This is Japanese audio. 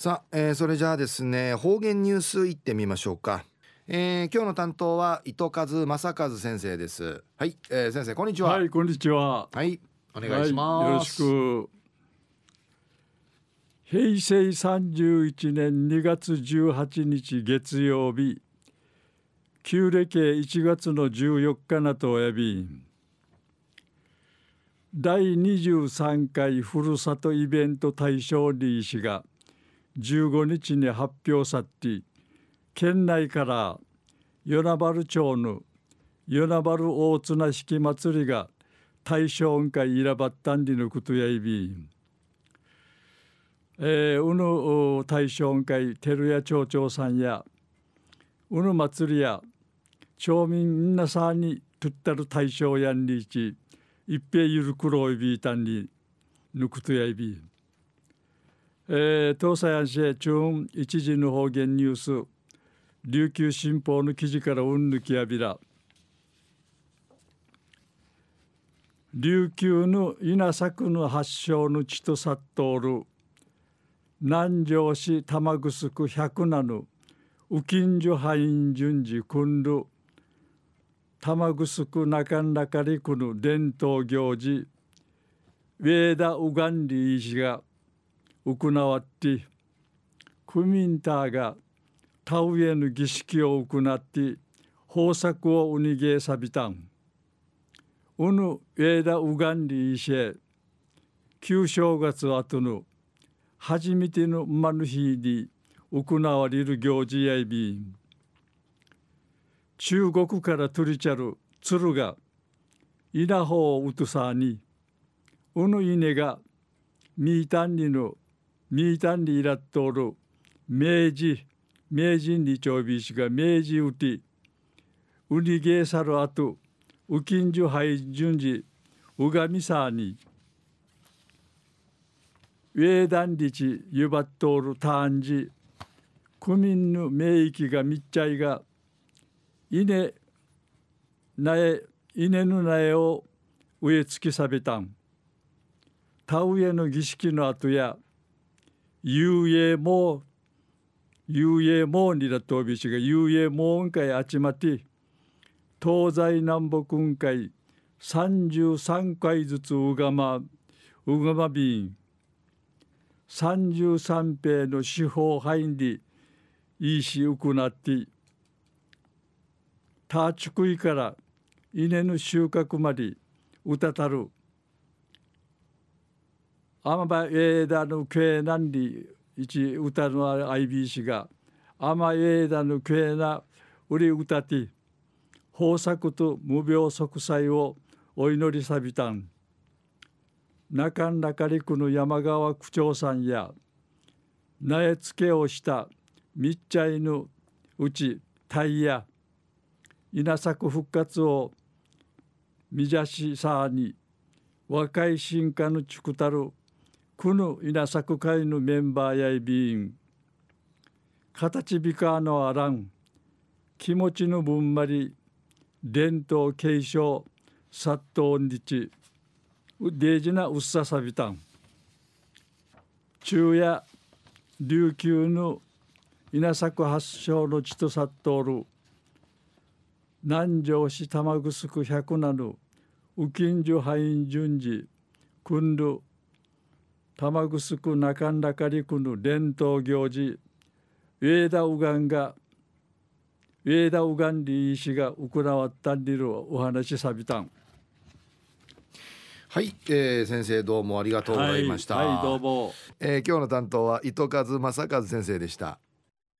さあ、えー、それじゃあですね方言ニュースいってみましょうか、えー、今日の担当は糸数正和先生です。はい、えー、先生こんにちは。はいこんにちは。はいお願いします、はい、よろしく。平成31年2月18日月曜日旧暦1月の14日なとおやび第23回ふるさとイベント大賞リー氏が15日に発表さって県内から与那原町の与那原大綱式祭りが大賞音会いらばったんりのことやいびえー、うぬ大賞音会照屋町長さんやうぬ祭りや町民みんなさんにとったる大賞やんりち一平ゆるくろいびいたんにぬくとやいびえー、東西安市中一時の方言ニュース。琉球新報の記事からうんぬきやびら。琉球の稲作の発祥の地とさっとおる。南城市玉城区百名の。右近所敗因順次君る。玉城区中中里区の伝統行事。ウェーダ・ウガンリー氏が。行わって区民ターが田植えの儀式を行って豊作をうにげさびたん。うぬえだうがんりいしえ旧正月後の初めてのまぬ日に行われる行事やいびん。中国から取りちゃる鶴が稲穂をうとさにうぬ稲がみいたんにのミータンリイラットール明治明治にちょうびしが明治うてウニゲーサルアトウキンジュハイジュンジウガミサーニウェーダンリチユバットールターンジクミンヌ名域がみっちゃいが稲苗稲の苗を植え付けさべたん。田植えの儀式の後や遊泳も遊泳もにだとびしが遊泳もんかいあちまって東西南北雲海33回ずつうがまうがまびん33平の司法範囲でいいしうくなってたちくいから稲の収穫までうたたるアマバエダのクエナンリ一歌のある IBC がアマエダのクエナウリ歌て豊作と無病息災をお祈りさびたん中中陸の山川区長さんや苗付けをしたみっちゃいぬうちタイヤ稲作復活をみじゃしさに若い進化のちくたるこの稲作会のメンバーやいびん形びかのあらん気持ちのぶんまり伝統継承殺到日デージなうっささびたん。中夜琉球の稲作発祥の地とさっとおる。南城市玉城百なる右近所敗因順次君る。玉城区中中里区の伝統行事ウェーダウガンがウェーダウガンリー氏が行わったんりるお話さびたんはい、えー、先生どうもありがとうございました。はい、はい、どうも、えー、今日の担当は糸数正和先生でした。